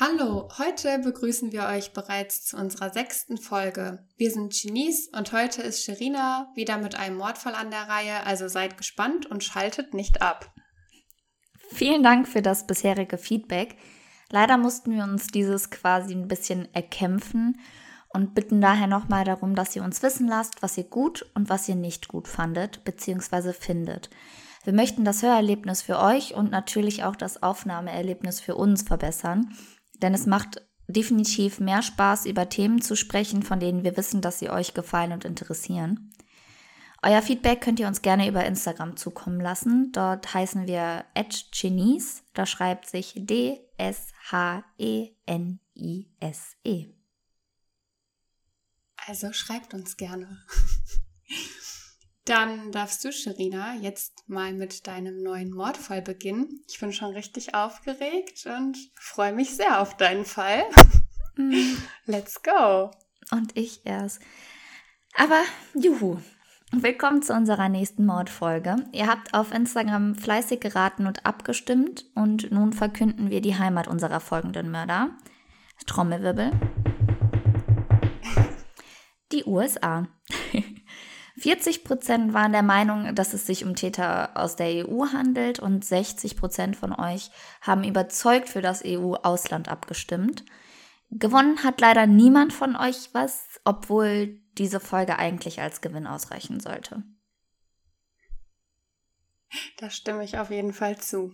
Hallo, heute begrüßen wir euch bereits zu unserer sechsten Folge. Wir sind Genies und heute ist Sherina wieder mit einem Mordfall an der Reihe, also seid gespannt und schaltet nicht ab. Vielen Dank für das bisherige Feedback. Leider mussten wir uns dieses quasi ein bisschen erkämpfen und bitten daher nochmal darum, dass ihr uns wissen lasst, was ihr gut und was ihr nicht gut fandet bzw. findet. Wir möchten das Hörerlebnis für euch und natürlich auch das Aufnahmeerlebnis für uns verbessern denn es macht definitiv mehr Spaß, über Themen zu sprechen, von denen wir wissen, dass sie euch gefallen und interessieren. Euer Feedback könnt ihr uns gerne über Instagram zukommen lassen. Dort heißen wir @genies. Da schreibt sich D S H E N I S E. Also schreibt uns gerne. Dann darfst du, Sherina, jetzt mal mit deinem neuen Mordfall beginnen. Ich bin schon richtig aufgeregt und freue mich sehr auf deinen Fall. Mhm. Let's go. Und ich erst. Aber juhu. Willkommen zu unserer nächsten Mordfolge. Ihr habt auf Instagram fleißig geraten und abgestimmt und nun verkünden wir die Heimat unserer folgenden Mörder. Trommelwirbel. Die USA. 40 Prozent waren der Meinung, dass es sich um Täter aus der EU handelt und 60 Prozent von euch haben überzeugt für das EU-Ausland abgestimmt. Gewonnen hat leider niemand von euch was, obwohl diese Folge eigentlich als Gewinn ausreichen sollte. Da stimme ich auf jeden Fall zu.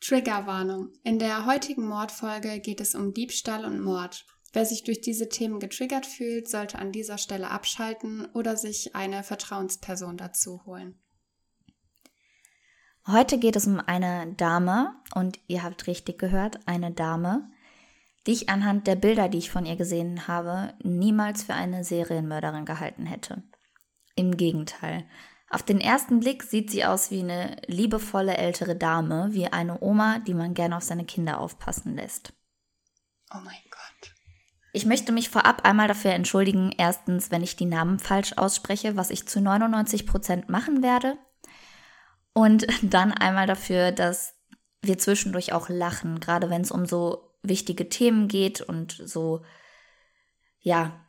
Triggerwarnung. In der heutigen Mordfolge geht es um Diebstahl und Mord. Wer sich durch diese Themen getriggert fühlt, sollte an dieser Stelle abschalten oder sich eine Vertrauensperson dazu holen. Heute geht es um eine Dame und ihr habt richtig gehört, eine Dame, die ich anhand der Bilder, die ich von ihr gesehen habe, niemals für eine Serienmörderin gehalten hätte. Im Gegenteil. Auf den ersten Blick sieht sie aus wie eine liebevolle ältere Dame, wie eine Oma, die man gerne auf seine Kinder aufpassen lässt. Oh mein Gott. Ich möchte mich vorab einmal dafür entschuldigen, erstens, wenn ich die Namen falsch ausspreche, was ich zu 99 Prozent machen werde. Und dann einmal dafür, dass wir zwischendurch auch lachen, gerade wenn es um so wichtige Themen geht und so, ja,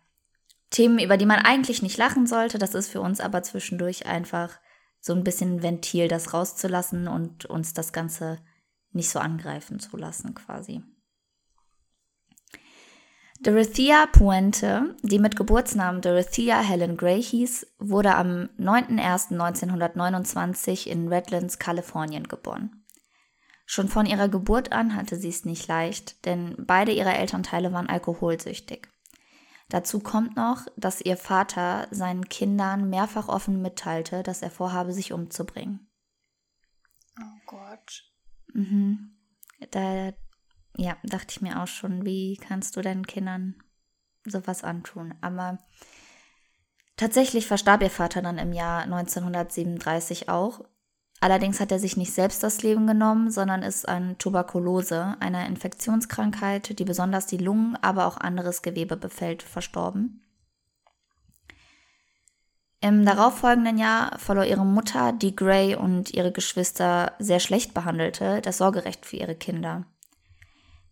Themen, über die man eigentlich nicht lachen sollte. Das ist für uns aber zwischendurch einfach so ein bisschen Ventil, das rauszulassen und uns das Ganze nicht so angreifen zu lassen, quasi. Dorothea Puente, die mit Geburtsnamen Dorothea Helen Gray hieß, wurde am 9.01.1929 in Redlands, Kalifornien geboren. Schon von ihrer Geburt an hatte sie es nicht leicht, denn beide ihrer Elternteile waren alkoholsüchtig. Dazu kommt noch, dass ihr Vater seinen Kindern mehrfach offen mitteilte, dass er vorhabe, sich umzubringen. Oh Gott. Mhm. Da ja, dachte ich mir auch schon, wie kannst du deinen Kindern sowas antun? Aber tatsächlich verstarb ihr Vater dann im Jahr 1937 auch. Allerdings hat er sich nicht selbst das Leben genommen, sondern ist an Tuberkulose, einer Infektionskrankheit, die besonders die Lungen, aber auch anderes Gewebe befällt, verstorben. Im darauffolgenden Jahr verlor ihre Mutter, die Gray und ihre Geschwister sehr schlecht behandelte, das Sorgerecht für ihre Kinder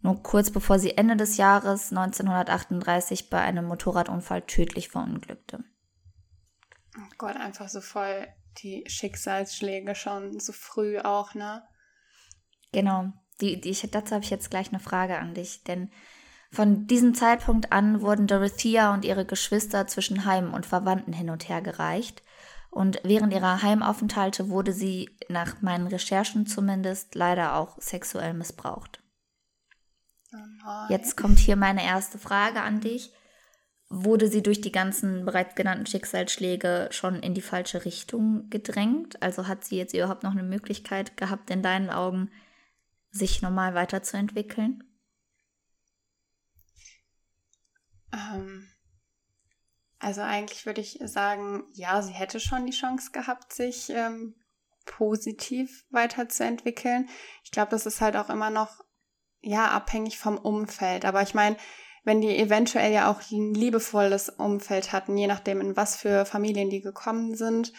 nur kurz bevor sie Ende des Jahres 1938 bei einem Motorradunfall tödlich verunglückte. Oh Gott, einfach so voll die Schicksalsschläge schon so früh auch, ne? Genau. Die, die, ich, dazu habe ich jetzt gleich eine Frage an dich, denn von diesem Zeitpunkt an wurden Dorothea und ihre Geschwister zwischen Heim und Verwandten hin und her gereicht. Und während ihrer Heimaufenthalte wurde sie, nach meinen Recherchen zumindest, leider auch sexuell missbraucht. Oh Jetzt kommt hier meine erste Frage an dich. Wurde sie durch die ganzen bereits genannten Schicksalsschläge schon in die falsche Richtung gedrängt? Also hat sie jetzt überhaupt noch eine Möglichkeit gehabt, in deinen Augen sich normal weiterzuentwickeln? Ähm, also eigentlich würde ich sagen, ja, sie hätte schon die Chance gehabt, sich ähm, positiv weiterzuentwickeln. Ich glaube, das ist halt auch immer noch ja abhängig vom Umfeld. Aber ich meine, wenn die eventuell ja auch ein liebevolles Umfeld hatten, je nachdem, in was für Familien die gekommen sind,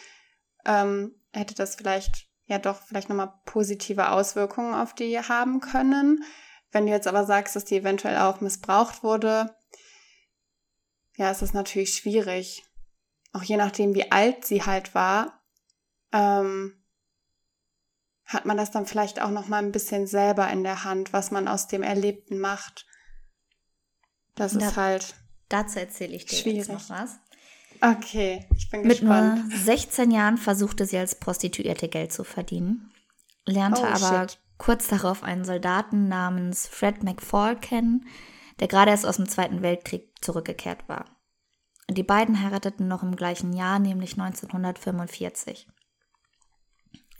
ähm, hätte das vielleicht ja doch vielleicht nochmal positive Auswirkungen auf die haben können. Wenn du jetzt aber sagst, dass die eventuell auch missbraucht wurde, ja, ist das natürlich schwierig. Auch je nachdem, wie alt sie halt war, ähm, hat man das dann vielleicht auch noch mal ein bisschen selber in der Hand, was man aus dem Erlebten macht. Das da, ist halt. Dazu erzähle ich dir schwierig. jetzt noch was. Okay, ich bin Mit gespannt. Mit nur 16 Jahren versuchte sie als Prostituierte Geld zu verdienen, lernte oh, aber shit. kurz darauf einen Soldaten namens Fred McFall kennen, der gerade erst aus dem Zweiten Weltkrieg zurückgekehrt war. Die beiden heirateten noch im gleichen Jahr, nämlich 1945.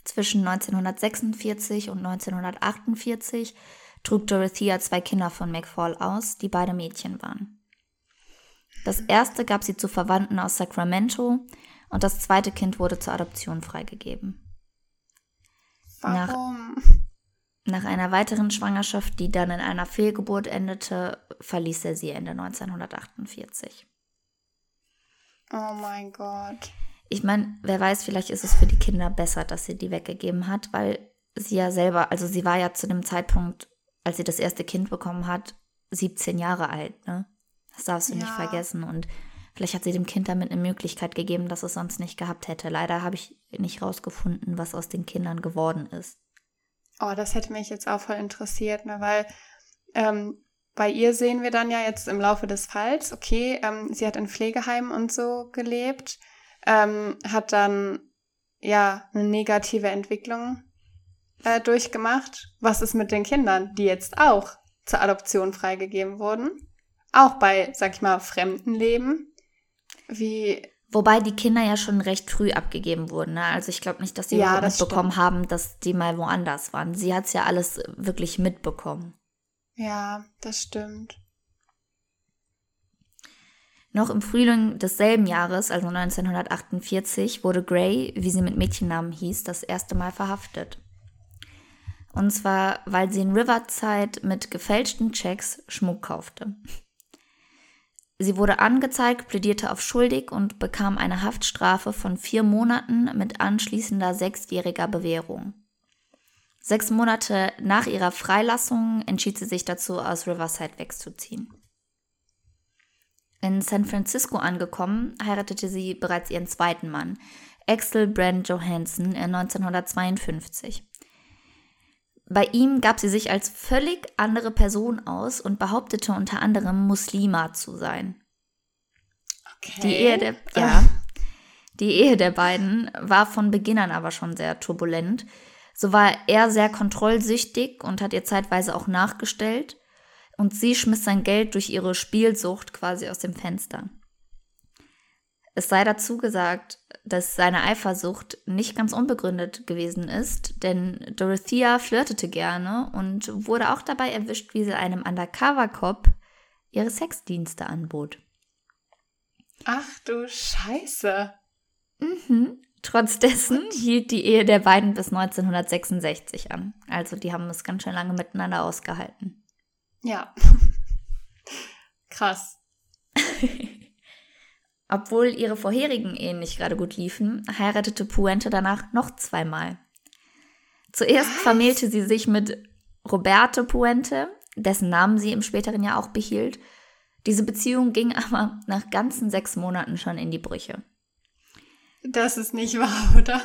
Zwischen 1946 und 1948 trug Dorothea zwei Kinder von McFall aus, die beide Mädchen waren. Das erste gab sie zu Verwandten aus Sacramento und das zweite Kind wurde zur Adoption freigegeben. Warum? Nach, nach einer weiteren Schwangerschaft, die dann in einer Fehlgeburt endete, verließ er sie Ende 1948. Oh mein Gott. Ich meine, wer weiß, vielleicht ist es für die Kinder besser, dass sie die weggegeben hat, weil sie ja selber, also sie war ja zu dem Zeitpunkt, als sie das erste Kind bekommen hat, 17 Jahre alt, ne? Das darfst du ja. nicht vergessen. Und vielleicht hat sie dem Kind damit eine Möglichkeit gegeben, dass es sonst nicht gehabt hätte. Leider habe ich nicht rausgefunden, was aus den Kindern geworden ist. Oh, das hätte mich jetzt auch voll interessiert, ne? weil ähm, bei ihr sehen wir dann ja jetzt im Laufe des Falls, okay, ähm, sie hat in Pflegeheimen und so gelebt, ähm, hat dann ja eine negative Entwicklung äh, durchgemacht. Was ist mit den Kindern, die jetzt auch zur Adoption freigegeben wurden? Auch bei, sag ich mal, fremden Leben. Wie. Wobei die Kinder ja schon recht früh abgegeben wurden. Ne? Also ich glaube nicht, dass sie ja, das mitbekommen stimmt. haben, dass die mal woanders waren. Sie hat es ja alles wirklich mitbekommen. Ja, das stimmt. Noch im Frühling desselben Jahres, also 1948, wurde Gray, wie sie mit Mädchennamen hieß, das erste Mal verhaftet. Und zwar, weil sie in Riverside mit gefälschten Checks Schmuck kaufte. Sie wurde angezeigt, plädierte auf schuldig und bekam eine Haftstrafe von vier Monaten mit anschließender sechsjähriger Bewährung. Sechs Monate nach ihrer Freilassung entschied sie sich dazu, aus Riverside wegzuziehen. In San Francisco angekommen, heiratete sie bereits ihren zweiten Mann, Axel Brand Johansson, 1952. Bei ihm gab sie sich als völlig andere Person aus und behauptete unter anderem Muslima zu sein. Okay. Die Ehe der, ja, die Ehe der beiden war von Beginn an aber schon sehr turbulent. So war er sehr kontrollsüchtig und hat ihr zeitweise auch nachgestellt. Und sie schmiss sein Geld durch ihre Spielsucht quasi aus dem Fenster. Es sei dazu gesagt, dass seine Eifersucht nicht ganz unbegründet gewesen ist, denn Dorothea flirtete gerne und wurde auch dabei erwischt, wie sie einem Undercover-Cop ihre Sexdienste anbot. Ach du Scheiße. Mhm. Trotz dessen hielt die Ehe der beiden bis 1966 an. Also die haben es ganz schön lange miteinander ausgehalten. Ja. Krass. Obwohl ihre vorherigen Ehen nicht gerade gut liefen, heiratete Puente danach noch zweimal. Zuerst Was? vermählte sie sich mit Roberto Puente, dessen Namen sie im späteren Jahr auch behielt. Diese Beziehung ging aber nach ganzen sechs Monaten schon in die Brüche. Das ist nicht wahr, oder?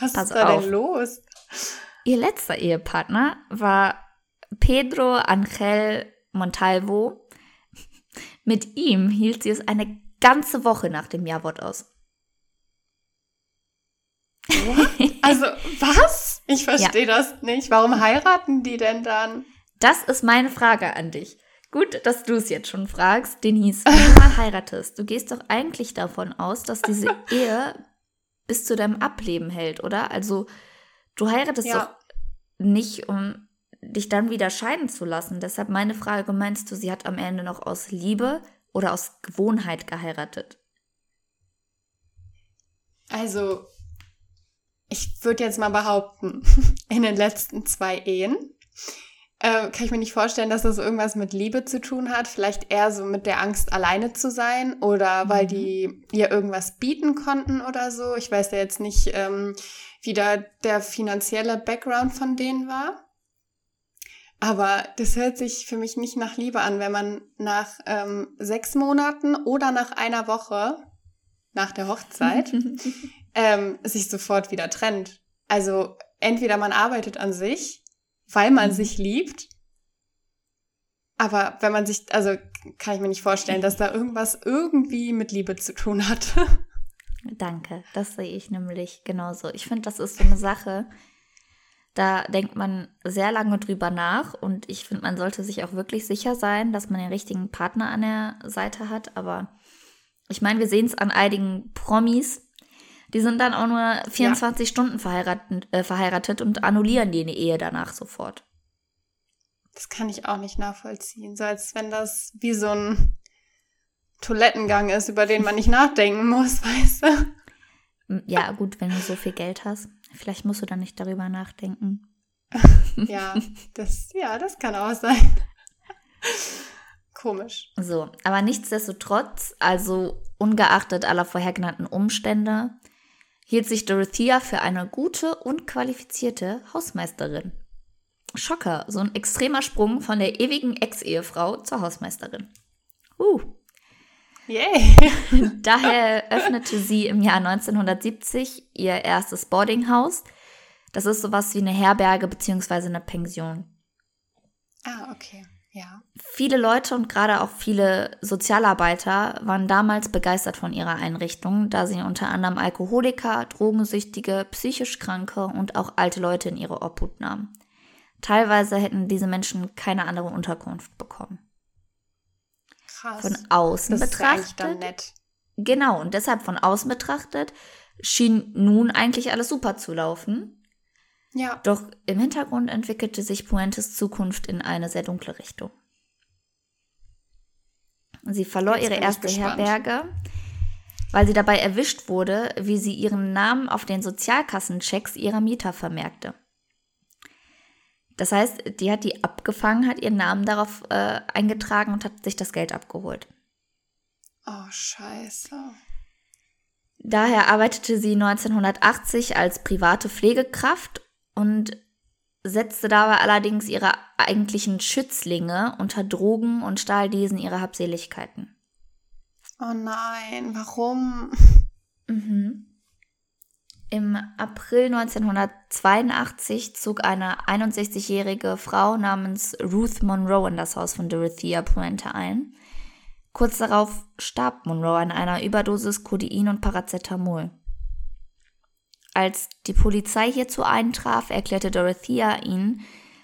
Was Pass ist da auf. denn los? Ihr letzter Ehepartner war Pedro Angel Montalvo. Mit ihm hielt sie es eine ganze Woche nach dem Jawort aus. Also, was? Ich verstehe ja. das nicht. Warum heiraten die denn dann? Das ist meine Frage an dich. Gut, dass du es jetzt schon fragst, Denise. Wenn du mal heiratest, du gehst doch eigentlich davon aus, dass diese Ehe bis zu deinem Ableben hält, oder? Also, du heiratest ja. doch nicht, um dich dann wieder scheiden zu lassen. Deshalb meine Frage, meinst du, sie hat am Ende noch aus Liebe oder aus Gewohnheit geheiratet? Also, ich würde jetzt mal behaupten, in den letzten zwei Ehen äh, kann ich mir nicht vorstellen, dass das irgendwas mit Liebe zu tun hat. Vielleicht eher so mit der Angst, alleine zu sein oder weil mhm. die ihr irgendwas bieten konnten oder so. Ich weiß ja jetzt nicht, ähm, wie da der finanzielle Background von denen war. Aber das hört sich für mich nicht nach Liebe an, wenn man nach ähm, sechs Monaten oder nach einer Woche nach der Hochzeit ähm, sich sofort wieder trennt. Also entweder man arbeitet an sich, weil man mhm. sich liebt, aber wenn man sich, also kann ich mir nicht vorstellen, dass da irgendwas irgendwie mit Liebe zu tun hat. Danke, das sehe ich nämlich genauso. Ich finde, das ist so eine Sache, da denkt man sehr lange drüber nach und ich finde, man sollte sich auch wirklich sicher sein, dass man den richtigen Partner an der Seite hat. Aber ich meine, wir sehen es an einigen Promis, die sind dann auch nur 24 ja. Stunden verheiratet, äh, verheiratet und annullieren die Ehe danach sofort. Das kann ich auch nicht nachvollziehen. So als wenn das wie so ein Toilettengang ist, über den man nicht nachdenken muss, weißt du? Ja, gut, wenn du so viel Geld hast. Vielleicht musst du dann nicht darüber nachdenken. ja, das, ja, das kann auch sein. Komisch. So, aber nichtsdestotrotz, also ungeachtet aller vorhergenannten Umstände, hielt sich Dorothea für eine gute und qualifizierte Hausmeisterin. Schocker, so ein extremer Sprung von der ewigen Ex-Ehefrau zur Hausmeisterin. Uh. Yay! Daher öffnete sie im Jahr 1970 ihr erstes Boardinghaus. Das ist sowas wie eine Herberge bzw. eine Pension. Ah, okay. Ja. Viele Leute und gerade auch viele Sozialarbeiter waren damals begeistert von ihrer Einrichtung, da sie unter anderem Alkoholiker, Drogensüchtige, psychisch Kranke und auch alte Leute in ihre Obhut nahmen. Teilweise hätten diese Menschen keine andere Unterkunft bekommen. Krass. Von außen das betrachtet. Ist dann nett. Genau, und deshalb von außen betrachtet schien nun eigentlich alles super zu laufen. Ja. Doch im Hintergrund entwickelte sich Puentes Zukunft in eine sehr dunkle Richtung. Sie verlor Jetzt ihre erste Herberge, weil sie dabei erwischt wurde, wie sie ihren Namen auf den Sozialkassenchecks ihrer Mieter vermerkte. Das heißt, die hat die abgefangen, hat ihren Namen darauf äh, eingetragen und hat sich das Geld abgeholt. Oh, scheiße. Daher arbeitete sie 1980 als private Pflegekraft und setzte dabei allerdings ihre eigentlichen Schützlinge unter Drogen und stahl diesen ihre Habseligkeiten. Oh nein, warum? Mhm. Im April 1982 zog eine 61-jährige Frau namens Ruth Monroe in das Haus von Dorothea Puente ein. Kurz darauf starb Monroe an einer Überdosis Codein und Paracetamol. Als die Polizei hierzu eintraf, erklärte Dorothea ihnen,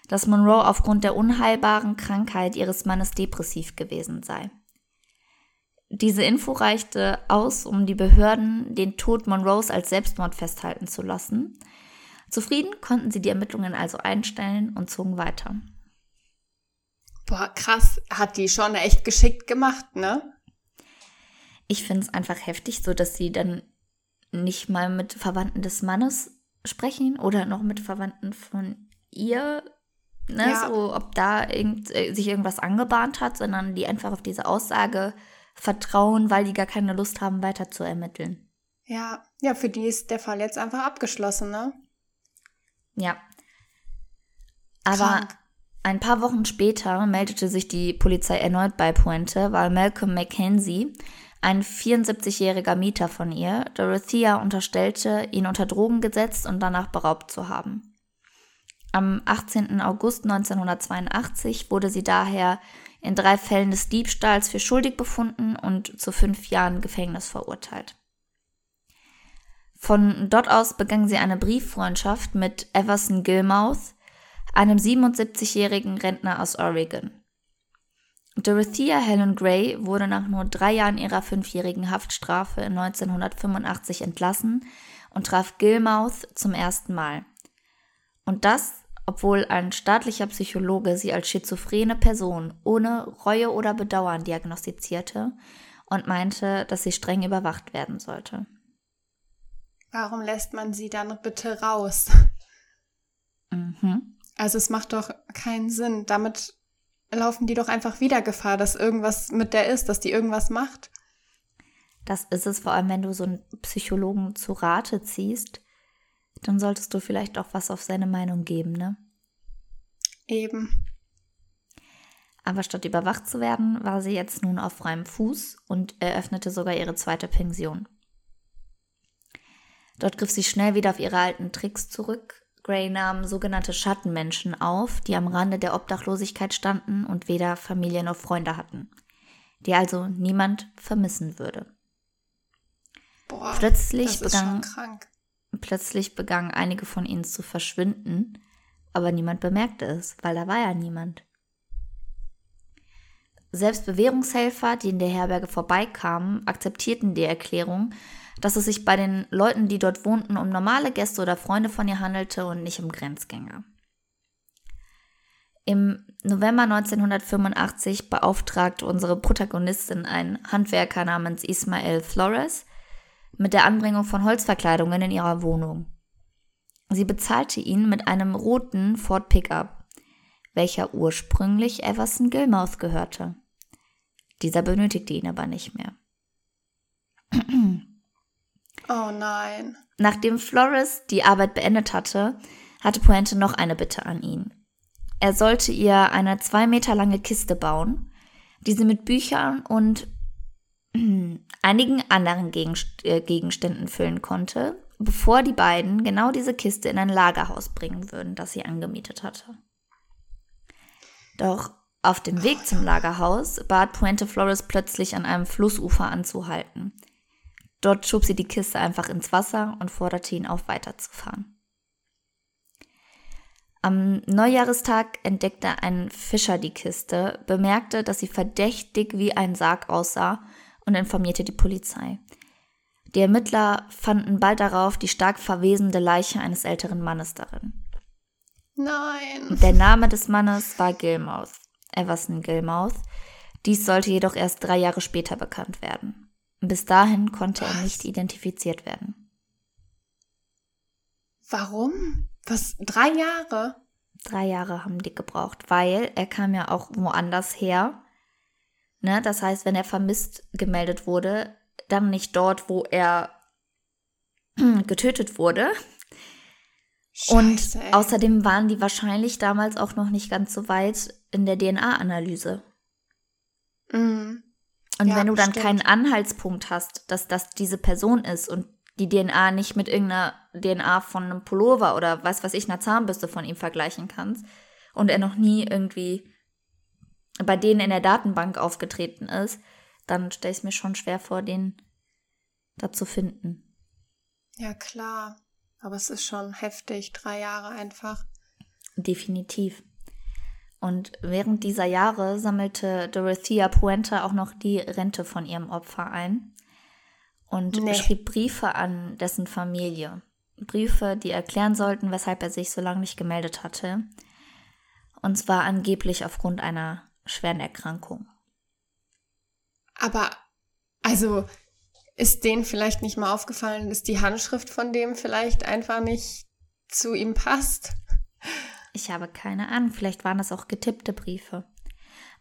dass Monroe aufgrund der unheilbaren Krankheit ihres Mannes depressiv gewesen sei. Diese Info reichte aus, um die Behörden den Tod Monroes als Selbstmord festhalten zu lassen. Zufrieden konnten sie die Ermittlungen also einstellen und zogen weiter. Boah, krass, hat die schon echt geschickt gemacht, ne? Ich finde es einfach heftig, so dass sie dann nicht mal mit Verwandten des Mannes sprechen oder noch mit Verwandten von ihr, ne? Ja. So, ob da irgend, äh, sich irgendwas angebahnt hat, sondern die einfach auf diese Aussage vertrauen, weil die gar keine Lust haben, weiter zu ermitteln. Ja, ja, für die ist der Fall jetzt einfach abgeschlossen, ne? Ja. Aber Krank. ein paar Wochen später meldete sich die Polizei erneut bei Puente, weil Malcolm Mackenzie, ein 74-jähriger Mieter von ihr, Dorothea unterstellte, ihn unter Drogen gesetzt und danach beraubt zu haben. Am 18. August 1982 wurde sie daher in drei Fällen des Diebstahls für schuldig befunden und zu fünf Jahren Gefängnis verurteilt. Von dort aus begann sie eine Brieffreundschaft mit Everson Gilmouth, einem 77-jährigen Rentner aus Oregon. Dorothea Helen Gray wurde nach nur drei Jahren ihrer fünfjährigen Haftstrafe 1985 entlassen und traf Gilmouth zum ersten Mal. Und das obwohl ein staatlicher Psychologe sie als schizophrene Person ohne Reue oder Bedauern diagnostizierte und meinte, dass sie streng überwacht werden sollte. Warum lässt man sie dann bitte raus? Mhm. Also es macht doch keinen Sinn. Damit laufen die doch einfach wieder Gefahr, dass irgendwas mit der ist, dass die irgendwas macht. Das ist es vor allem, wenn du so einen Psychologen zu Rate ziehst dann solltest du vielleicht auch was auf seine Meinung geben, ne? Eben. Aber statt überwacht zu werden, war sie jetzt nun auf freiem Fuß und eröffnete sogar ihre zweite Pension. Dort griff sie schnell wieder auf ihre alten Tricks zurück. Gray nahm sogenannte Schattenmenschen auf, die am Rande der Obdachlosigkeit standen und weder Familie noch Freunde hatten, die also niemand vermissen würde. Boah, Plötzlich das ist begann- schon krank. Plötzlich begannen einige von ihnen zu verschwinden, aber niemand bemerkte es, weil da war ja niemand. Selbst Bewährungshelfer, die in der Herberge vorbeikamen, akzeptierten die Erklärung, dass es sich bei den Leuten, die dort wohnten, um normale Gäste oder Freunde von ihr handelte und nicht um Grenzgänger. Im November 1985 beauftragte unsere Protagonistin einen Handwerker namens Ismael Flores mit der Anbringung von Holzverkleidungen in ihrer Wohnung. Sie bezahlte ihn mit einem roten Ford Pickup, welcher ursprünglich Everson Gilmouth gehörte. Dieser benötigte ihn aber nicht mehr. Oh nein. Nachdem Flores die Arbeit beendet hatte, hatte Puente noch eine Bitte an ihn. Er sollte ihr eine zwei Meter lange Kiste bauen, die sie mit Büchern und einigen anderen äh, Gegenständen füllen konnte, bevor die beiden genau diese Kiste in ein Lagerhaus bringen würden, das sie angemietet hatte. Doch auf dem Weg zum Lagerhaus bat Puente Flores plötzlich an einem Flussufer anzuhalten. Dort schob sie die Kiste einfach ins Wasser und forderte ihn auf, weiterzufahren. Am Neujahrestag entdeckte ein Fischer die Kiste, bemerkte, dass sie verdächtig wie ein Sarg aussah und informierte die Polizei. Die Ermittler fanden bald darauf die stark verwesende Leiche eines älteren Mannes darin. Nein. Der Name des Mannes war Gilmouth, Everson Gilmouth. Dies sollte jedoch erst drei Jahre später bekannt werden. Bis dahin konnte er Was? nicht identifiziert werden. Warum? Was? Drei Jahre? Drei Jahre haben die gebraucht, weil er kam ja auch woanders her. Ne? Das heißt, wenn er vermisst gemeldet wurde, dann nicht dort, wo er getötet wurde. Und Scheiße, ey. außerdem waren die wahrscheinlich damals auch noch nicht ganz so weit in der DNA-Analyse. Mhm. Und Ja, wenn du dann stimmt. keinen Anhaltspunkt hast, dass das diese Person ist und die DNA nicht mit irgendeiner DNA von einem Pullover oder was weiß ich, einer Zahnbürste von ihm vergleichen kannst und er noch nie irgendwie bei denen in der Datenbank aufgetreten ist, dann stelle ich es mir schon schwer vor, den da zu finden. Ja, klar. Aber es ist schon heftig. Drei Jahre einfach. Definitiv. Und während dieser Jahre sammelte Dorothea Puente auch noch die Rente von ihrem Opfer ein und Nee. schrieb Briefe an dessen Familie. Briefe, die erklären sollten, weshalb er sich so lange nicht gemeldet hatte. Und zwar angeblich aufgrund einer schweren Erkrankung. Aber, also, ist denen vielleicht nicht mal aufgefallen, dass die Handschrift von dem vielleicht einfach nicht zu ihm passt? Ich habe keine Ahnung, vielleicht waren das auch getippte Briefe.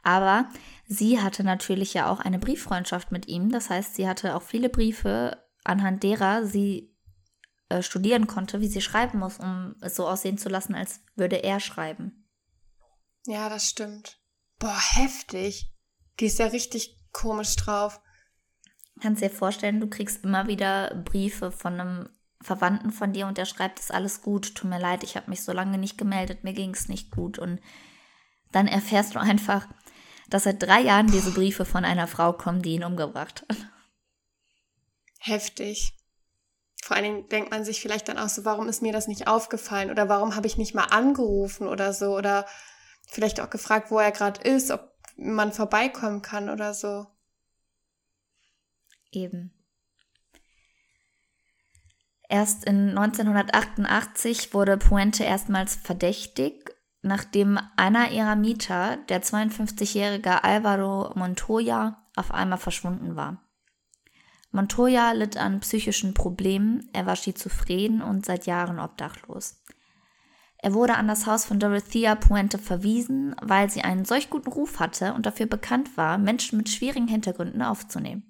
Aber sie hatte natürlich ja auch eine Brieffreundschaft mit ihm. Das heißt, sie hatte auch viele Briefe, anhand derer sie äh, studieren konnte, wie sie schreiben muss, um es so aussehen zu lassen, als würde er schreiben. Ja, das stimmt. Boah, heftig. Die ist ja richtig komisch drauf. Kannst dir vorstellen, du kriegst immer wieder Briefe von einem Verwandten von dir und der schreibt, ist alles gut, tut mir leid, ich habe mich so lange nicht gemeldet, mir ging es nicht gut. Und dann erfährst du einfach, dass seit drei Jahren diese Briefe von einer Frau kommen, die ihn umgebracht hat. Heftig. Vor allen Dingen denkt man sich vielleicht dann auch so, warum ist mir das nicht aufgefallen? Oder warum habe ich nicht mal angerufen oder so? Oder vielleicht auch gefragt, wo er gerade ist, ob man vorbeikommen kann oder so. Eben. Erst in 1988 wurde Puente erstmals verdächtig, nachdem einer ihrer Mieter, der 52-jährige Alvaro Montoya, auf einmal verschwunden war. Montoya litt an psychischen Problemen, er war schizophren und seit Jahren obdachlos. Er wurde an das Haus von Dorothea Puente verwiesen, weil sie einen solch guten Ruf hatte und dafür bekannt war, Menschen mit schwierigen Hintergründen aufzunehmen.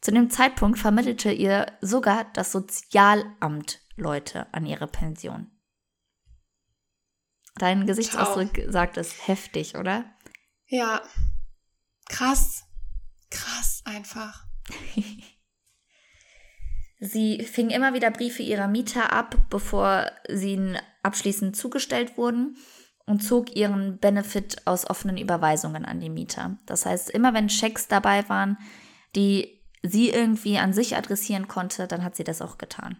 Zu dem Zeitpunkt vermittelte ihr sogar das Sozialamt Leute an ihre Pension. Dein Gesichtsausdruck sagt es heftig, oder? Ja. Krass. Krass einfach. sie fing immer wieder Briefe ihrer Mieter ab, bevor sie ihnen abschließend zugestellt wurden und zog ihren Benefit aus offenen Überweisungen an die Mieter. Das heißt, immer wenn Schecks dabei waren, die sie irgendwie an sich adressieren konnte, dann hat sie das auch getan.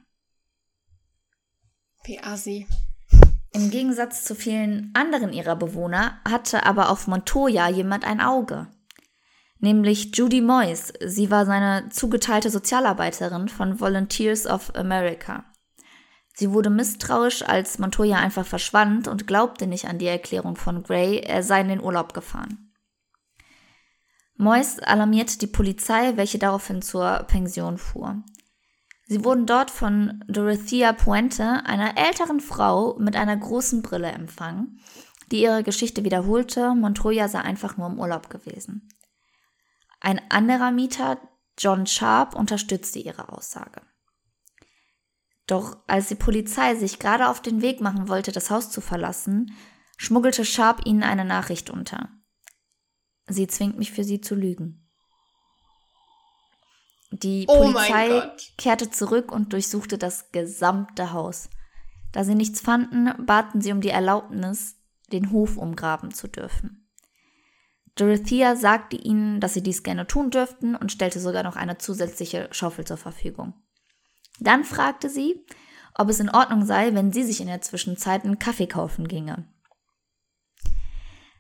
Wie assi. Im Gegensatz zu vielen anderen ihrer Bewohner hatte aber auf Montoya jemand ein Auge. Nämlich Judy Moyes. Sie war seine zugeteilte Sozialarbeiterin von Volunteers of America. Sie wurde misstrauisch, als Montoya einfach verschwand und glaubte nicht an die Erklärung von Gray, er sei in den Urlaub gefahren. Moyes alarmierte die Polizei, welche daraufhin zur Pension fuhr. Sie wurden dort von Dorothea Puente, einer älteren Frau mit einer großen Brille, empfangen, die ihre Geschichte wiederholte, Montoya sei einfach nur im Urlaub gewesen. Ein anderer Mieter, John Sharp, unterstützte ihre Aussage. Doch als die Polizei sich gerade auf den Weg machen wollte, das Haus zu verlassen, schmuggelte Sharp ihnen eine Nachricht unter. Sie zwingt mich für sie zu lügen. Die Oh Polizei kehrte zurück und durchsuchte das gesamte Haus. Da sie nichts fanden, baten sie um die Erlaubnis, den Hof umgraben zu dürfen. Dorothea sagte ihnen, dass sie dies gerne tun dürften und stellte sogar noch eine zusätzliche Schaufel zur Verfügung. Dann fragte sie, ob es in Ordnung sei, wenn sie sich in der Zwischenzeit einen Kaffee kaufen ginge.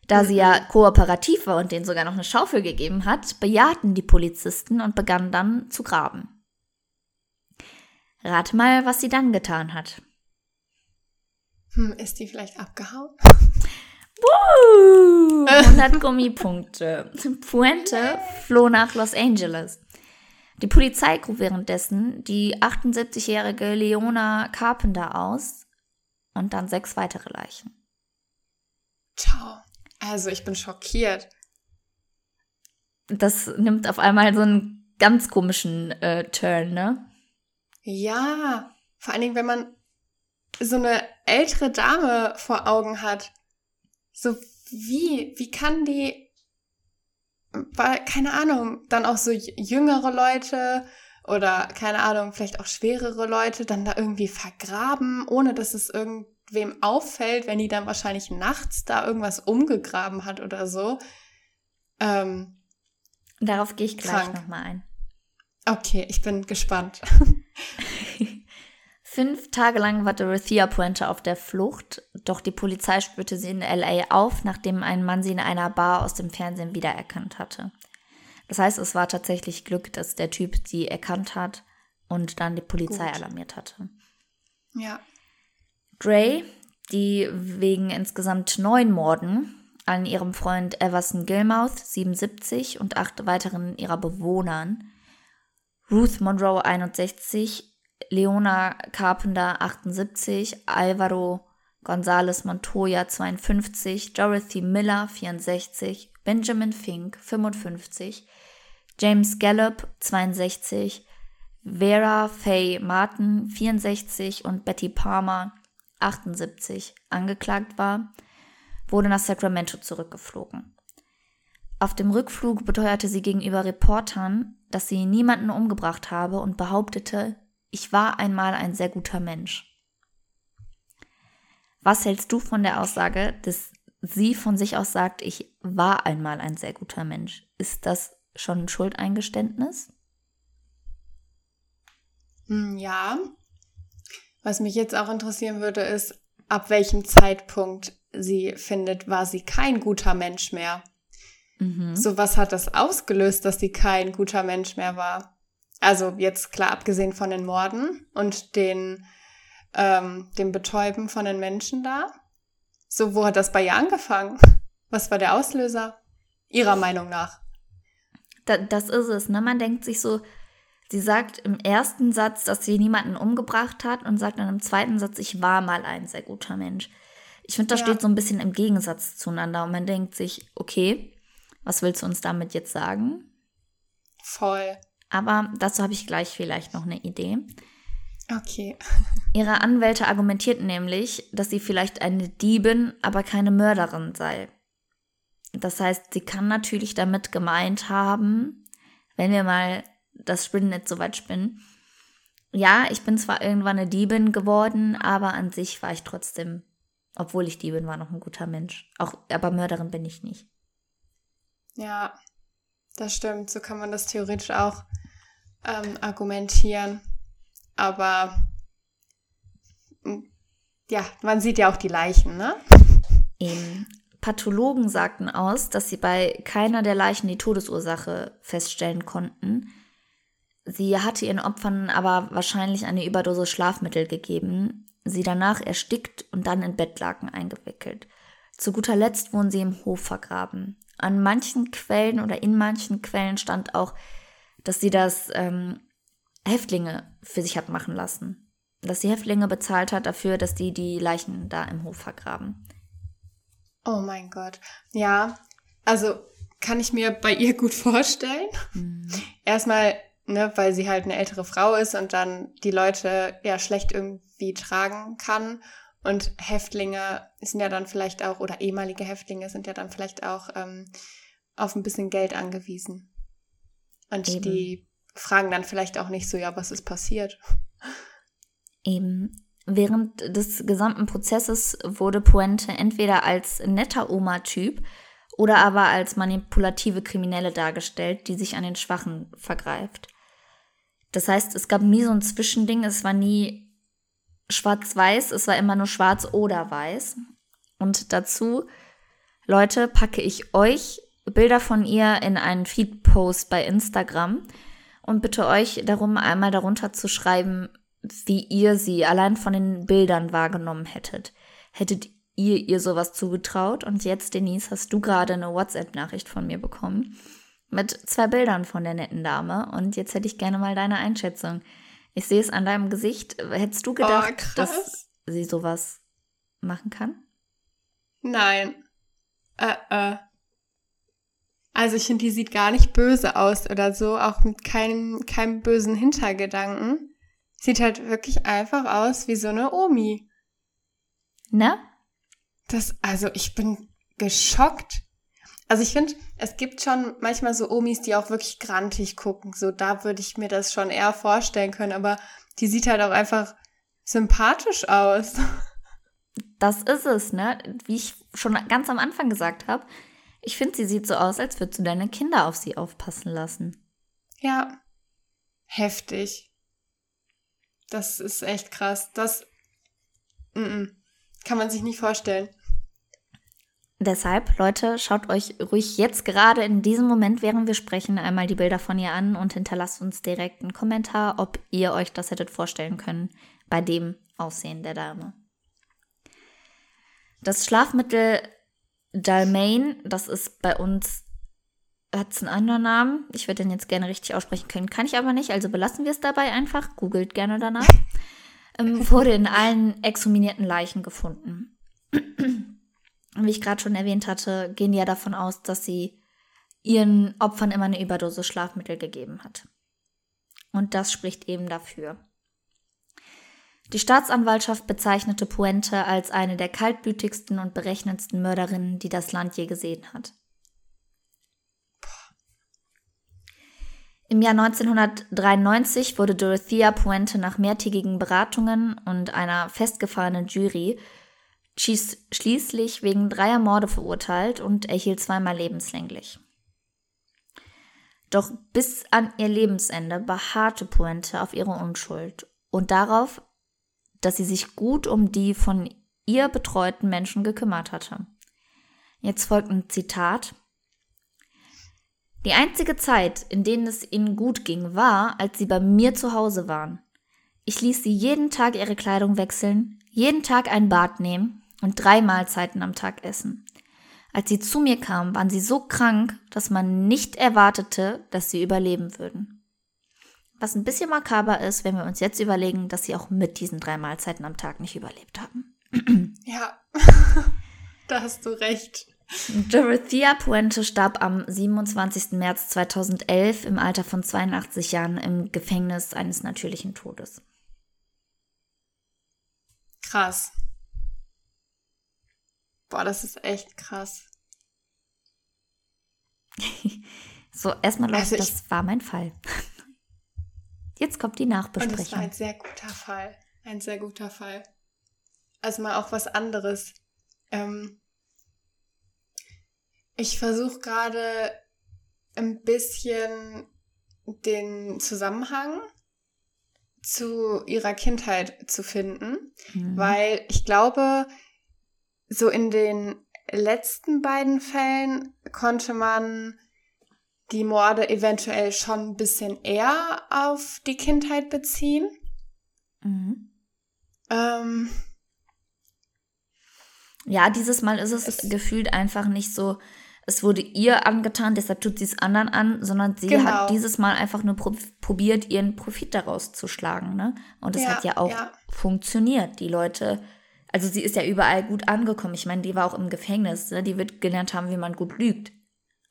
Da sie ja kooperativ war und denen sogar noch eine Schaufel gegeben hat, bejahten die Polizisten und begannen dann zu graben. Rate mal, was sie dann getan hat. Hm, ist die vielleicht abgehauen? Uh, 100 Gummipunkte. Puente floh nach Los Angeles. Die Polizei grub währenddessen die 78-jährige Leona Carpenter aus und dann sechs weitere Leichen. Ciao. Also, ich bin schockiert. Das nimmt auf einmal so einen ganz komischen äh, Turn, ne? Ja, vor allen Dingen, wenn man so eine ältere Dame vor Augen hat. So wie, wie kann die, weil, keine Ahnung, dann auch so jüngere Leute oder keine Ahnung, vielleicht auch schwerere Leute dann da irgendwie vergraben, ohne dass es irgendwem auffällt, wenn die dann wahrscheinlich nachts da irgendwas umgegraben hat oder so. Ähm, Darauf gehe ich gleich nochmal ein. okay, ich bin gespannt. Fünf Tage lang war Dorothea Puente auf der Flucht, doch die Polizei spürte sie in LA auf, nachdem ein Mann sie in einer Bar aus dem Fernsehen wiedererkannt hatte. Das heißt, es war tatsächlich Glück, dass der Typ sie erkannt hat und dann die Polizei Gut. alarmiert hatte. ja. Gray, die wegen insgesamt neun Morden an ihrem Freund Everson Gilmouth, 77, und acht weiteren ihrer Bewohnern, Ruth Monroe, 61, Leona Carpenter, 78, Alvaro González Montoya, 52, Dorothy Miller, 64, Benjamin Fink, 55, James Gallup, 62, Vera Faye Martin, 64 und Betty Palmer, 78, angeklagt war, wurde nach Sacramento zurückgeflogen. Auf dem Rückflug beteuerte sie gegenüber Reportern, dass sie niemanden umgebracht habe und behauptete, ich war einmal ein sehr guter Mensch. Was hältst du von der Aussage, dass sie von sich aus sagt, ich war einmal ein sehr guter Mensch? Ist das schon ein Schuldeingeständnis? Hm, Ja. Was mich jetzt auch interessieren würde, ist, ab welchem Zeitpunkt sie findet, war sie kein guter Mensch mehr. Mhm. So, was hat das ausgelöst, dass sie kein guter Mensch mehr war? Also jetzt klar, abgesehen von den Morden und den, ähm, dem Betäuben von den Menschen da. So, wo hat das bei ihr angefangen? Was war der Auslöser? Ihrer Meinung nach. Da, das ist es, ne? Man denkt sich so, sie sagt im ersten Satz, dass sie niemanden umgebracht hat und sagt dann im zweiten Satz, ich war mal ein sehr guter Mensch. Ich finde, das Ja. steht so ein bisschen im Gegensatz zueinander und man denkt sich, okay, was willst du uns damit jetzt sagen? Voll. Aber dazu habe ich gleich vielleicht noch eine Idee. Okay. Ihre Anwälte argumentierten nämlich, dass sie vielleicht eine Diebin, aber keine Mörderin sei. Das heißt, sie kann natürlich damit gemeint haben, wenn wir mal das Spinnennetz so weit spinnen, ja, ich bin zwar irgendwann eine Diebin geworden, aber an sich war ich trotzdem, obwohl ich Diebin war, noch ein guter Mensch. Auch, aber Mörderin bin ich nicht. Ja, das stimmt. So kann man das theoretisch auch ähm, argumentieren. Aber ja, man sieht ja auch die Leichen, ne? Eben. Pathologen sagten aus, dass sie bei keiner der Leichen die Todesursache feststellen konnten. Sie hatte ihren Opfern aber wahrscheinlich eine Überdose Schlafmittel gegeben, sie danach erstickt und dann in Bettlaken eingewickelt. Zu guter Letzt wurden sie im Hof vergraben. An manchen Quellen oder in manchen Quellen stand auch, dass sie das ähm, Häftlinge für sich hat machen lassen. Dass sie Häftlinge bezahlt hat dafür, dass die die Leichen da im Hof vergraben. Oh mein Gott. Ja, also kann ich mir bei ihr gut vorstellen. Mhm. Erstmal ne, weil sie halt eine ältere Frau ist und dann die Leute ja schlecht irgendwie tragen kann. Und Häftlinge sind ja dann vielleicht auch, oder ehemalige Häftlinge sind ja dann vielleicht auch ähm, auf ein bisschen Geld angewiesen. Und Eben. die fragen dann vielleicht auch nicht so, ja, was ist passiert? Eben. Während des gesamten Prozesses wurde Puente entweder als netter Oma-Typ oder aber als manipulative Kriminelle dargestellt, die sich an den Schwachen vergreift. Das heißt, es gab nie so ein Zwischending, es war nie schwarz-weiß, es war immer nur schwarz oder weiß. Und dazu, Leute, packe ich euch Bilder von ihr in einen Feed-Post bei Instagram und bitte euch darum, einmal darunter zu schreiben, wie ihr sie allein von den Bildern wahrgenommen hättet. Hättet ihr ihr sowas zugetraut? Und jetzt, Denise, hast du gerade eine WhatsApp-Nachricht von mir bekommen mit zwei Bildern von der netten Dame. Und jetzt hätte ich gerne mal deine Einschätzung. Ich sehe es an deinem Gesicht. Hättest du oh, gedacht, oh, dass sie sowas machen kann? Nein. Äh, äh. Also ich finde, die sieht gar nicht böse aus oder so, auch mit keinem, keinem bösen Hintergedanken. Sieht halt wirklich einfach aus wie so eine Omi. Ne? Das, also ich bin geschockt. Also ich finde, es gibt schon manchmal so Omis, die auch wirklich grantig gucken. So, da würde ich mir das schon eher vorstellen können, aber die sieht halt auch einfach sympathisch aus. Das ist es, ne? Wie ich schon ganz am Anfang gesagt habe, ich finde, sie sieht so aus, als würdest du deine Kinder auf sie aufpassen lassen. Ja. Heftig. Das ist echt krass. Das mm -mm. kann man sich nicht vorstellen. Deshalb, Leute, schaut euch ruhig jetzt gerade in diesem Moment, während wir sprechen, einmal die Bilder von ihr an und hinterlasst uns direkt einen Kommentar, ob ihr euch das hättet vorstellen können bei dem Aussehen der Dame. Das Schlafmittel Dalmain, das ist bei uns, hat es einen anderen Namen. Ich würde den jetzt gerne richtig aussprechen können, kann ich aber nicht, also belassen wir es dabei einfach. Googelt gerne danach. ähm, wurde in allen exhumierten Leichen gefunden wie ich gerade schon erwähnt hatte, gehen die ja davon aus, dass sie ihren Opfern immer eine Überdose Schlafmittel gegeben hat. Und das spricht eben dafür. Die Staatsanwaltschaft bezeichnete Puente als eine der kaltblütigsten und berechnendsten Mörderinnen, die das Land je gesehen hat. Im Jahr 1993 wurde Dorothea Puente nach mehrtägigen Beratungen und einer festgefahrenen Jury schließlich wegen dreier Morde verurteilt und erhielt zweimal lebenslänglich. Doch bis an ihr Lebensende beharrte Puente auf ihre Unschuld und darauf, dass sie sich gut um die von ihr betreuten Menschen gekümmert hatte. Jetzt folgt ein Zitat. Die einzige Zeit, in denen es ihnen gut ging, war, als sie bei mir zu Hause waren. Ich ließ sie jeden Tag ihre Kleidung wechseln, jeden Tag ein Bad nehmen und drei Mahlzeiten am Tag essen. Als sie zu mir kamen, waren sie so krank, dass man nicht erwartete, dass sie überleben würden. Was ein bisschen makaber ist, wenn wir uns jetzt überlegen, dass sie auch mit diesen drei Mahlzeiten am Tag nicht überlebt haben. Ja, da hast du recht. Dorothea Puente starb am 27. März 2011 im Alter von 82 Jahren im Gefängnis eines natürlichen Todes. Krass. Boah, das ist echt krass. so, erstmal läuft, also das war mein Fall. Jetzt kommt die Nachbesprechung. Und das war ein sehr guter Fall. Ein sehr guter Fall. Also mal auch was anderes. Ähm, ich versuche gerade ein bisschen den Zusammenhang zu ihrer Kindheit zu finden, mhm. weil ich glaube, so in den letzten beiden Fällen konnte man die Morde eventuell schon ein bisschen eher auf die Kindheit beziehen. Mhm. Ähm, ja, dieses Mal ist es, es, gefühlt einfach nicht so, es wurde ihr angetan, deshalb tut sie es anderen an, sondern sie genau. hat dieses Mal einfach nur probiert, ihren Profit daraus zu schlagen. Ne? Und es ja, hat ja auch ja. funktioniert. Die Leute, also sie ist ja überall gut angekommen. Ich meine, die war auch im Gefängnis, ne? die wird gelernt haben, wie man gut lügt.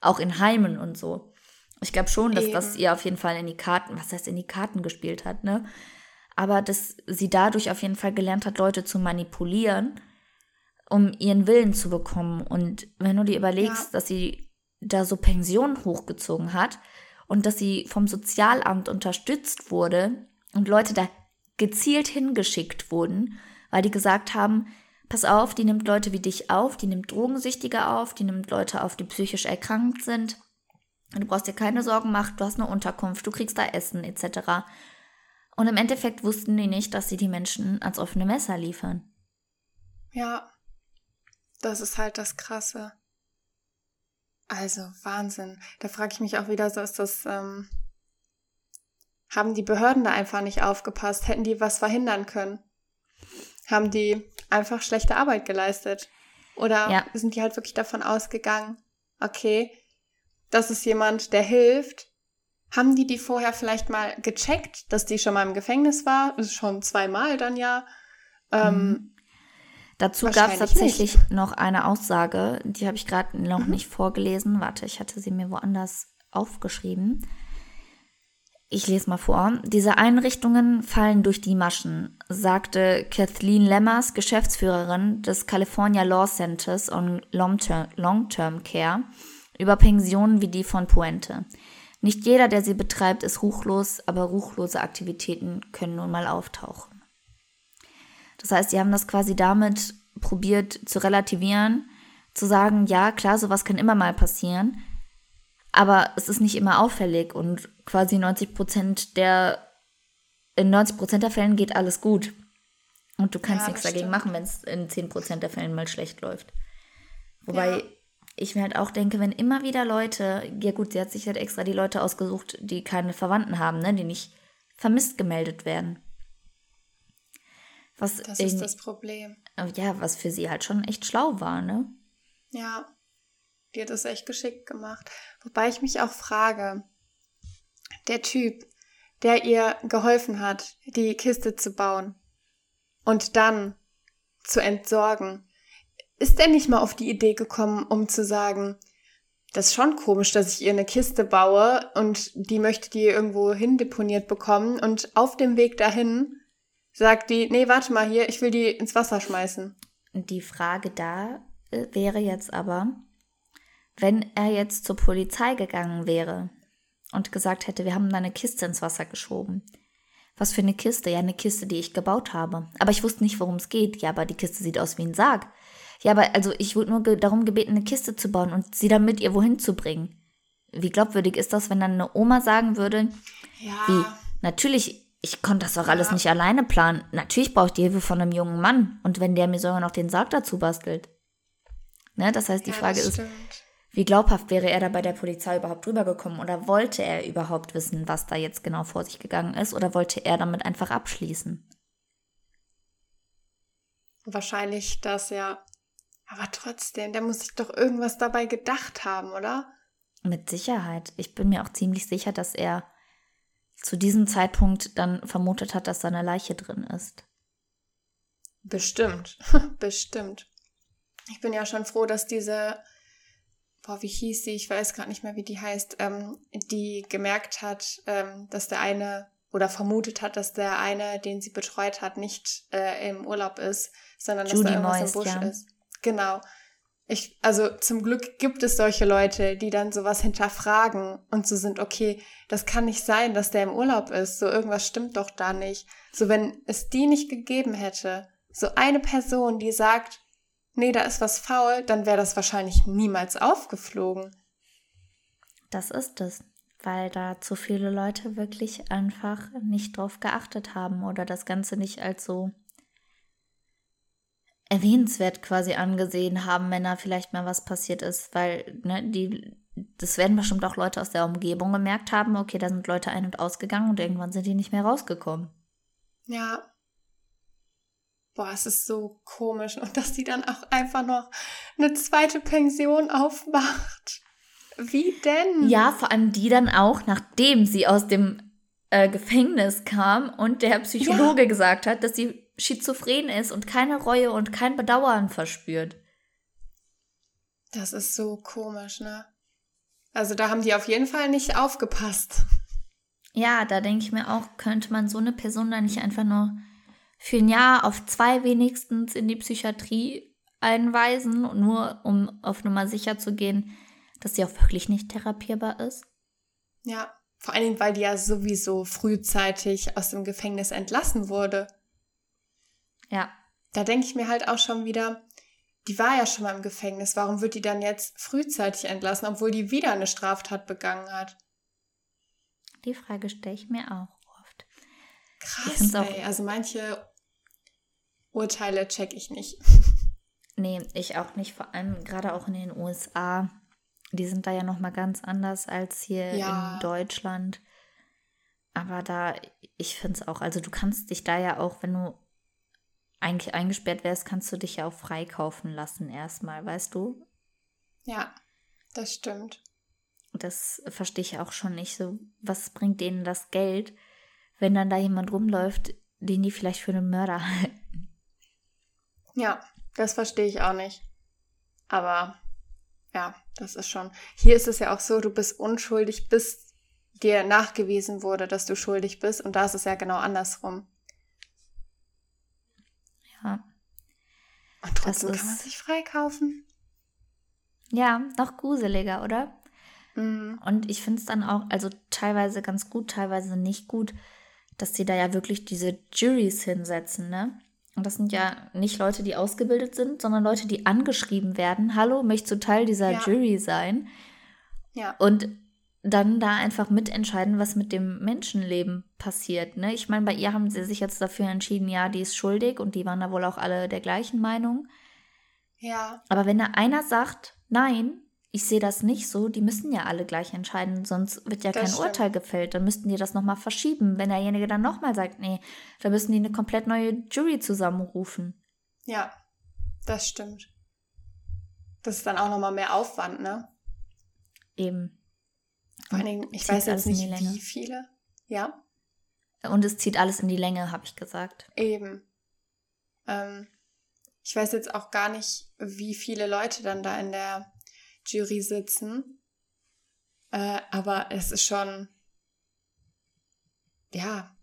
Auch in Heimen und so. Ich glaube schon, dass Eben. das ihr auf jeden Fall in die Karten, was heißt in die Karten gespielt hat, ne? Aber dass sie dadurch auf jeden Fall gelernt hat, Leute zu manipulieren um ihren Willen zu bekommen. Und wenn du dir überlegst, ja. dass sie da so Pensionen hochgezogen hat und dass sie vom Sozialamt unterstützt wurde und Leute da gezielt hingeschickt wurden, weil die gesagt haben, pass auf, die nimmt Leute wie dich auf, die nimmt Drogensüchtige auf, die nimmt Leute auf, die psychisch erkrankt sind. Du brauchst dir keine Sorgen machen, du hast eine Unterkunft, du kriegst da Essen etc. Und im Endeffekt wussten die nicht, dass sie die Menschen ans offene Messer liefern. Ja, das ist halt das Krasse. Also Wahnsinn. Da frage ich mich auch wieder, so ist das, ähm, haben die Behörden da einfach nicht aufgepasst? Hätten die was verhindern können? Haben die einfach schlechte Arbeit geleistet? Oder ja. sind die halt wirklich davon ausgegangen, okay, das ist jemand, der hilft? Haben die die vorher vielleicht mal gecheckt, dass die schon mal im Gefängnis war? Schon zweimal dann ja. Ähm, mhm. Dazu gab es tatsächlich nicht. noch eine Aussage, die habe ich gerade noch mhm. nicht vorgelesen. Warte, ich hatte sie mir woanders aufgeschrieben. Ich lese mal vor. Diese Einrichtungen fallen durch die Maschen, sagte Kathleen Lemmers, Geschäftsführerin des California Law Centers on Long-Term Care, über Pensionen wie die von Puente. Nicht jeder, der sie betreibt, ist ruchlos, aber ruchlose Aktivitäten können nun mal auftauchen. Das heißt, sie haben das quasi damit probiert zu relativieren, zu sagen, ja, klar, sowas kann immer mal passieren, aber es ist nicht immer auffällig und quasi 90 Prozent der, in 90 Prozent der Fällen geht alles gut. Und du kannst ja, nichts dagegen machen, wenn es in 10 Prozent der Fällen mal schlecht läuft. Wobei ja. ich mir halt auch denke, wenn immer wieder Leute, ja gut, sie hat sich halt extra die Leute ausgesucht, die keine Verwandten haben, ne, die nicht vermisst gemeldet werden. Was das ist das Problem. Ja, was für sie halt schon echt schlau war, ne? Ja, die hat das echt geschickt gemacht. Wobei ich mich auch frage, der Typ, der ihr geholfen hat, die Kiste zu bauen und dann zu entsorgen, ist er nicht mal auf die Idee gekommen, um zu sagen, das ist schon komisch, dass ich ihr eine Kiste baue und die möchte die irgendwo hindeponiert bekommen und auf dem Weg dahin sagt die, nee, warte mal hier, ich will die ins Wasser schmeißen. Die Frage da äh, wäre jetzt aber, wenn er jetzt zur Polizei gegangen wäre und gesagt hätte, wir haben da eine Kiste ins Wasser geschoben. Was für eine Kiste? Ja, eine Kiste, die ich gebaut habe. Aber ich wusste nicht, worum es geht. Ja, aber die Kiste sieht aus wie ein Sarg. Ja, aber also ich wurde nur ge darum gebeten, eine Kiste zu bauen und sie dann mit ihr wohin zu bringen. Wie glaubwürdig ist das, wenn dann eine Oma sagen würde, ja. wie, natürlich ich konnte das alles ja. nicht alleine planen. Natürlich brauche ich die Hilfe von einem jungen Mann. Und wenn der mir sogar noch den Sarg dazu bastelt. Ne? Das heißt, die ja, Frage ist, wie glaubhaft wäre er da bei der Polizei überhaupt rübergekommen? Oder wollte er überhaupt wissen, was da jetzt genau vor sich gegangen ist? Oder wollte er damit einfach abschließen? Wahrscheinlich das ja. Aber trotzdem, der muss sich doch irgendwas dabei gedacht haben, oder? Mit Sicherheit. Ich bin mir auch ziemlich sicher, dass er zu diesem Zeitpunkt dann vermutet hat, dass da eine Leiche drin ist. Bestimmt, bestimmt. Ich bin ja schon froh, dass diese, boah, wie hieß sie, ich weiß gerade nicht mehr, wie die heißt, ähm, die gemerkt hat, ähm, dass der eine oder vermutet hat, dass der eine, den sie betreut hat, nicht äh, im Urlaub ist, sondern Judy dass da irgendwas Moist, im Busch ja. ist. Genau. ich, also zum Glück gibt es solche Leute, die dann sowas hinterfragen und so sind, okay, das kann nicht sein, dass der im Urlaub ist, so irgendwas stimmt doch da nicht. So wenn es die nicht gegeben hätte, so eine Person, die sagt, nee, da ist was faul, dann wäre das wahrscheinlich niemals aufgeflogen. Das ist es, weil da zu viele Leute wirklich einfach nicht drauf geachtet haben oder das Ganze nicht als so erwähnenswert quasi angesehen haben, wenn da vielleicht mal was passiert ist, weil ne, die, das werden bestimmt auch Leute aus der Umgebung gemerkt haben, okay, da sind Leute ein- und ausgegangen und irgendwann sind die nicht mehr rausgekommen. Ja. Boah, es ist so komisch. Und dass die dann auch einfach noch eine zweite Pension aufmacht. Wie denn? Ja, vor allem die dann auch, nachdem sie aus dem äh, Gefängnis kam und der Psychologe ja. gesagt hat, dass sie schizophren ist und keine Reue und kein Bedauern verspürt. Das ist so komisch, ne? Also da haben die auf jeden Fall nicht aufgepasst. Ja, da denke ich mir auch, könnte man so eine Person dann nicht einfach nur für ein Jahr auf zwei wenigstens in die Psychiatrie einweisen, nur um auf Nummer sicher zu gehen, dass sie auch wirklich nicht therapierbar ist? Ja, vor allen Dingen, weil die ja sowieso frühzeitig aus dem Gefängnis entlassen wurde. Ja. Da denke ich mir halt auch schon wieder, die war ja schon mal im Gefängnis. Warum wird die dann jetzt frühzeitig entlassen, obwohl die wieder eine Straftat begangen hat? Die Frage stelle ich mir auch oft. Krass, ey. Also manche Urteile check ich nicht. Nee, ich auch nicht. Vor allem gerade auch in den USA. Die sind da ja noch mal ganz anders als hier ja. in Deutschland. Aber da, ich finde es auch, also du kannst dich da ja auch, wenn du eigentlich eingesperrt wärst, kannst du dich ja auch freikaufen lassen erstmal, weißt du? Ja, das stimmt. Das verstehe ich auch schon nicht. So, was bringt denen das Geld, wenn dann da jemand rumläuft, den die vielleicht für einen Mörder halten? Ja, das verstehe ich auch nicht. Aber ja, das ist schon. Hier ist es ja auch so, du bist unschuldig, bis dir nachgewiesen wurde, dass du schuldig bist. Und da ist es ja genau andersrum. Ja. Und trotzdem ist, kann man sich freikaufen. Ja, noch gruseliger, oder? Mhm. Und ich finde es dann auch, also teilweise ganz gut, teilweise nicht gut, dass sie da ja wirklich diese Juries hinsetzen, ne? Und das sind ja nicht Leute, die ausgebildet sind, sondern Leute, die angeschrieben werden. Hallo, möchtest du Teil dieser ja. Jury sein? Ja. Und dann da einfach mitentscheiden, was mit dem Menschenleben passiert. Ne? Ich meine, bei ihr haben sie sich jetzt dafür entschieden, ja, die ist schuldig und die waren da wohl auch alle der gleichen Meinung. Ja. Aber wenn da einer sagt, nein, ich sehe das nicht so, die müssen ja alle gleich entscheiden, sonst wird ja das kein stimmt. Urteil gefällt. Dann müssten die das nochmal verschieben. Wenn derjenige dann nochmal sagt, nee, dann müssen die eine komplett neue Jury zusammenrufen. Ja, das stimmt. Das ist dann auch nochmal mehr Aufwand, ne? Eben. Vor allen Dingen, ich weiß jetzt nicht, wie viele. Ja. Und es zieht alles in die Länge, habe ich gesagt. Eben. Ähm, ich weiß jetzt auch gar nicht, wie viele Leute dann da in der Jury sitzen. Äh, aber es ist schon, ja,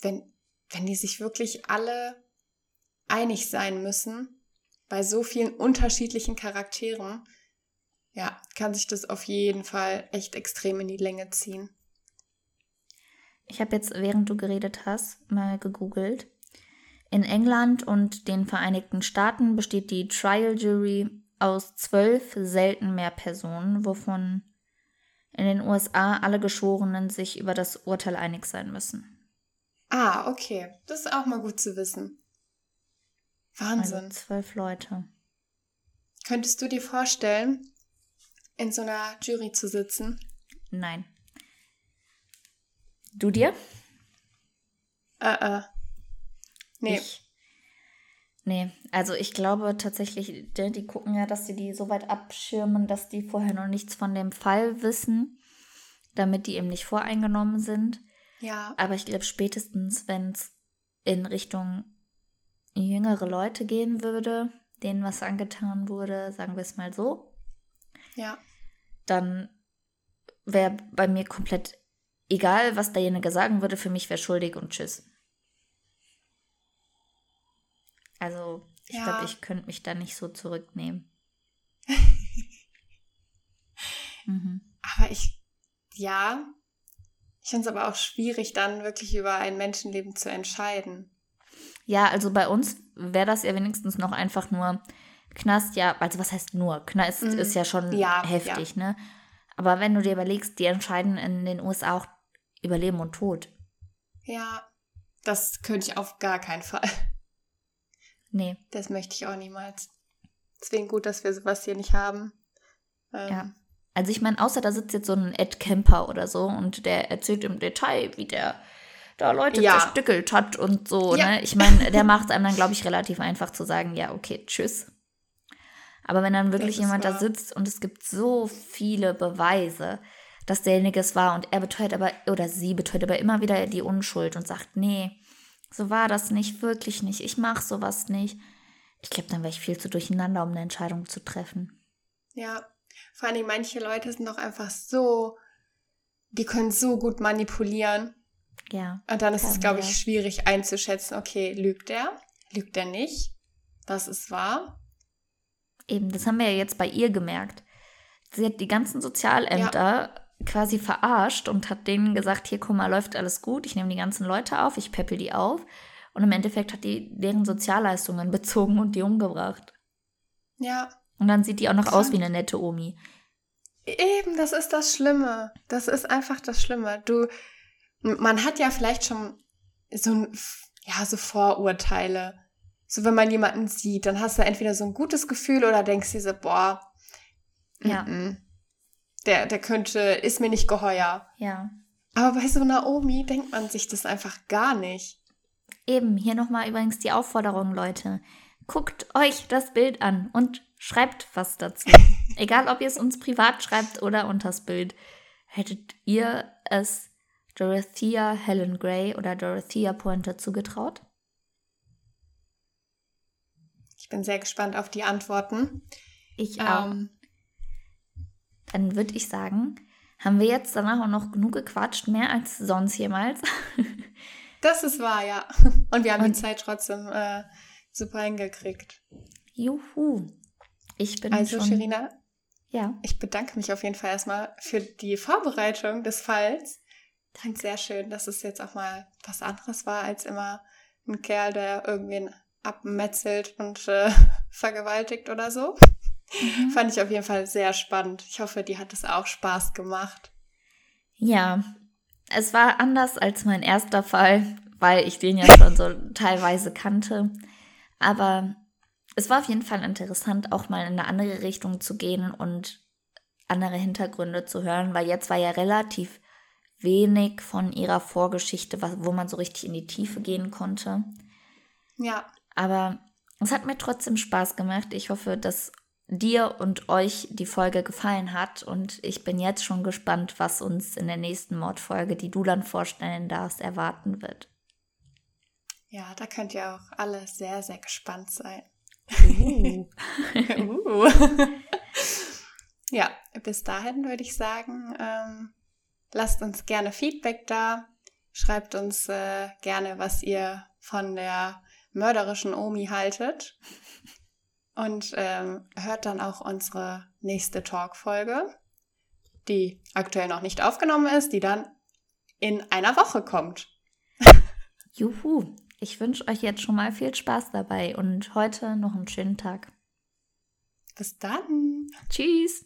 wenn, wenn die sich wirklich alle einig sein müssen, bei so vielen unterschiedlichen Charakteren, ja, kann sich das auf jeden Fall echt extrem in die Länge ziehen. Ich habe jetzt, während du geredet hast, mal gegoogelt. In England und den Vereinigten Staaten besteht die Trial Jury aus zwölf selten mehr Personen, wovon in den USA alle Geschworenen sich über das Urteil einig sein müssen. Ah, okay. Das ist auch mal gut zu wissen. Wahnsinn. Also zwölf Leute. Könntest du dir vorstellen, in so einer Jury zu sitzen? Nein. Du dir? Äh, äh. Nee. Ich, nee, also ich glaube tatsächlich, die, die gucken ja, dass sie die so weit abschirmen, dass die vorher noch nichts von dem Fall wissen, damit die eben nicht voreingenommen sind. Ja. Aber ich glaube spätestens, wenn es in Richtung jüngere Leute gehen würde, denen was angetan wurde, sagen wir es mal so, ja. Dann wäre bei mir komplett egal, was derjenige sagen würde, für mich wäre schuldig und tschüss. Also, ich ja. glaube, ich könnte mich da nicht so zurücknehmen. mhm. Aber ich, ja, ich finde es aber auch schwierig, dann wirklich über ein Menschenleben zu entscheiden. Ja, also bei uns wäre das ja wenigstens noch einfach nur Knast, ja, also was heißt nur? Knast mhm. ist ja schon ja, heftig, ja. ne? Aber wenn du dir überlegst, die entscheiden in den USA auch über Leben und Tod. Ja, das könnte ich auf gar keinen Fall. Nee. Das möchte ich auch niemals. Deswegen gut, dass wir sowas hier nicht haben. Ähm, ja. Also ich meine, außer da sitzt jetzt so ein Ed Kemper oder so und der erzählt im Detail, wie der da Leute ja. zerstückelt hat und so. Ja. Ne? Ich meine, der macht es einem dann, glaube ich, relativ einfach zu sagen, ja, okay, tschüss. Aber wenn dann wirklich jemand wahr. da sitzt und es gibt so viele Beweise, dass derjenige es war und er beteuert aber, oder sie beteuert aber immer wieder die Unschuld und sagt, nee, so war das nicht, wirklich nicht, ich mache sowas nicht. Ich glaube, dann wäre ich viel zu durcheinander, um eine Entscheidung zu treffen. Ja, vor allem manche Leute sind doch einfach so, die können so gut manipulieren. Ja. Und dann ist es, glaube ich, schwierig einzuschätzen, okay, lügt er? Lügt er nicht? Was ist wahr? Eben, das haben wir ja jetzt bei ihr gemerkt. Sie hat die ganzen Sozialämter ja. Quasi verarscht und hat denen gesagt, hier, guck mal, läuft alles gut, ich nehme die ganzen Leute auf, ich peppel die auf. Und im Endeffekt hat die deren Sozialleistungen bezogen und die umgebracht. Ja. Und dann sieht die auch noch aus wie eine nette Omi. Eben, das ist das Schlimme. Das ist einfach das Schlimme. Du, man hat ja vielleicht schon so ein, ja, so Vorurteile so, wenn man jemanden sieht, dann hast du entweder so ein gutes Gefühl oder denkst dir so, boah, ja. M -m, der, der könnte, ist mir nicht geheuer. Ja. Aber bei so Naomi denkt man sich das einfach gar nicht. Eben, hier nochmal übrigens die Aufforderung, Leute. Guckt euch das Bild an und schreibt was dazu. Egal, ob ihr es uns privat schreibt oder unters Bild. Hättet ihr es Dorothea Helen Gray oder Dorothea Pointer zugetraut? Ich bin sehr gespannt auf die Antworten. Ich auch. Ähm, Dann würde ich sagen, haben wir jetzt danach auch noch genug gequatscht, mehr als sonst jemals. das ist wahr, ja. Und wir haben Und, die Zeit trotzdem äh, super hingekriegt. Juhu. Ich bin also, schon... Sherina, ja. ich bedanke mich auf jeden Fall erstmal für die Vorbereitung des Falls. Finde sehr schön, dass es jetzt auch mal was anderes war als immer ein Kerl, der irgendwen abmetzelt und äh, vergewaltigt oder so. Mhm. Fand ich auf jeden Fall sehr spannend. Ich hoffe, die hat es auch Spaß gemacht. Ja, es war anders als mein erster Fall, weil ich den ja schon so teilweise kannte. Aber es war auf jeden Fall interessant, auch mal in eine andere Richtung zu gehen und andere Hintergründe zu hören, weil jetzt war ja relativ wenig von ihrer Vorgeschichte, wo man so richtig in die Tiefe gehen konnte. Ja. Aber es hat mir trotzdem Spaß gemacht. Ich hoffe, dass dir und euch die Folge gefallen hat und ich bin jetzt schon gespannt, was uns in der nächsten Mordfolge, die du dann vorstellen darfst, erwarten wird. Ja, da könnt ihr auch alle sehr, sehr gespannt sein. Uh. uh. ja, bis dahin würde ich sagen, ähm, lasst uns gerne Feedback da. Schreibt uns äh, gerne, was ihr von der mörderischen Omi haltet. Und ähm, hört dann auch unsere nächste Talk-Folge, die aktuell noch nicht aufgenommen ist, die dann in einer Woche kommt. Juhu, ich wünsche euch jetzt schon mal viel Spaß dabei und heute noch einen schönen Tag. Bis dann. Tschüss.